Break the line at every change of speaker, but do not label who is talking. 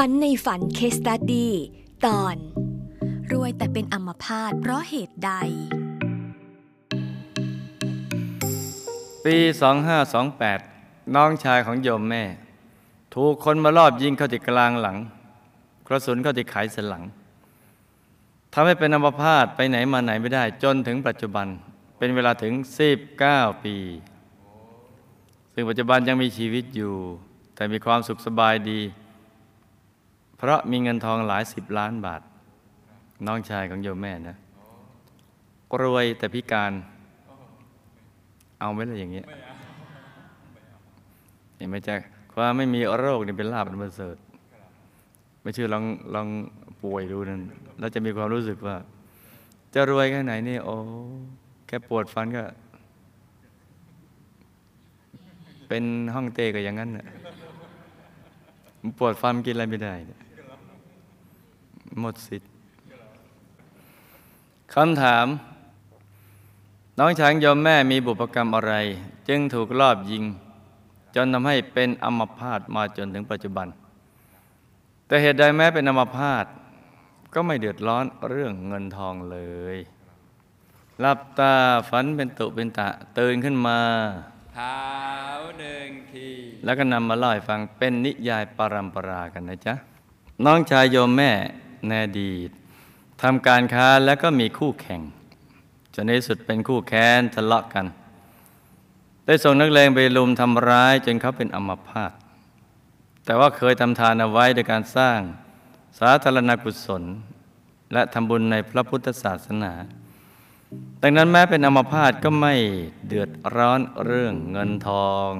ฝันในฝันเคสตัดดีตอน
รวยแต่เป็นอัมพาตเพราะเหตุใด
ปี 2528 น้องชายของโยมแม่ ถูกคนมารอบยิงเข้าที่กลางหลัง กระสุนเข้าที่ไขสันหลังทำให้เป็นอัมพาตไปไหนมาไหนไม่ได้ จนถึงปัจจุบันเป็นเวลาถึง 19 ปี ซึ่งปัจจุบันยังมีชีวิตอยู่ แต่มีความสุขสบายดี ราะมีเงินทองหลายสิบล้านบาท น้องชายของโยมแม่นะรวยแต่พิการ เอาไหมล่ะอย่างเงี้ยเห็นไหมจ๊ะความไม่มีโรคนี่เป็นลาบอันประเสริฐไม่เชื่อลองลองป่วยดูนั่นแล้วจะมีความรู้สึกว่า จะรวยแค่ไหนนี่โอ้แค่ปวดฟันก็ เป็นห้องเต้ก็อย่างนั้นน่ะปวดฟันกินอะไรไม่ได้เนี่ย หมดสิทธิ์คำถาม น้องช้างยอมแม่มีบุพกรรมอะไร จึงถูกลอบยิง จนทำให้เป็นอัมพาตมาจนถึงปัจจุบัน แต่เหตุใดแม้เป็นอัมพาตก็ไม่เดือดร้อนเรื่องเงินทองเลยหลับตาฝันเป็นตุเป็นตะตื่นขึ้นมา
เท้าหนึ่งที
แล้วก็นำมาเล่าให้ฟังเป็นนิยายปรัมปรากันนะจ๊ะ น้องชายโยมแม่ ในอดีตทำการค้าแล้วก็มีคู่แข่งจนในที่สุดเป็นคู่แค้นทะเลาะกัน ได้ส่งนักเลงไปลุมทำร้ายจนเขาเป็นอัมพาตแต่ว่าเคยทำทานเอาไว้โดยการสร้างสาธารณกุศล และทำบุญในพระพุทธศาสนา ดังนั้นแม้เป็นอัมพาตก็ไม่เดือดร้อนเรื่องเงินทอง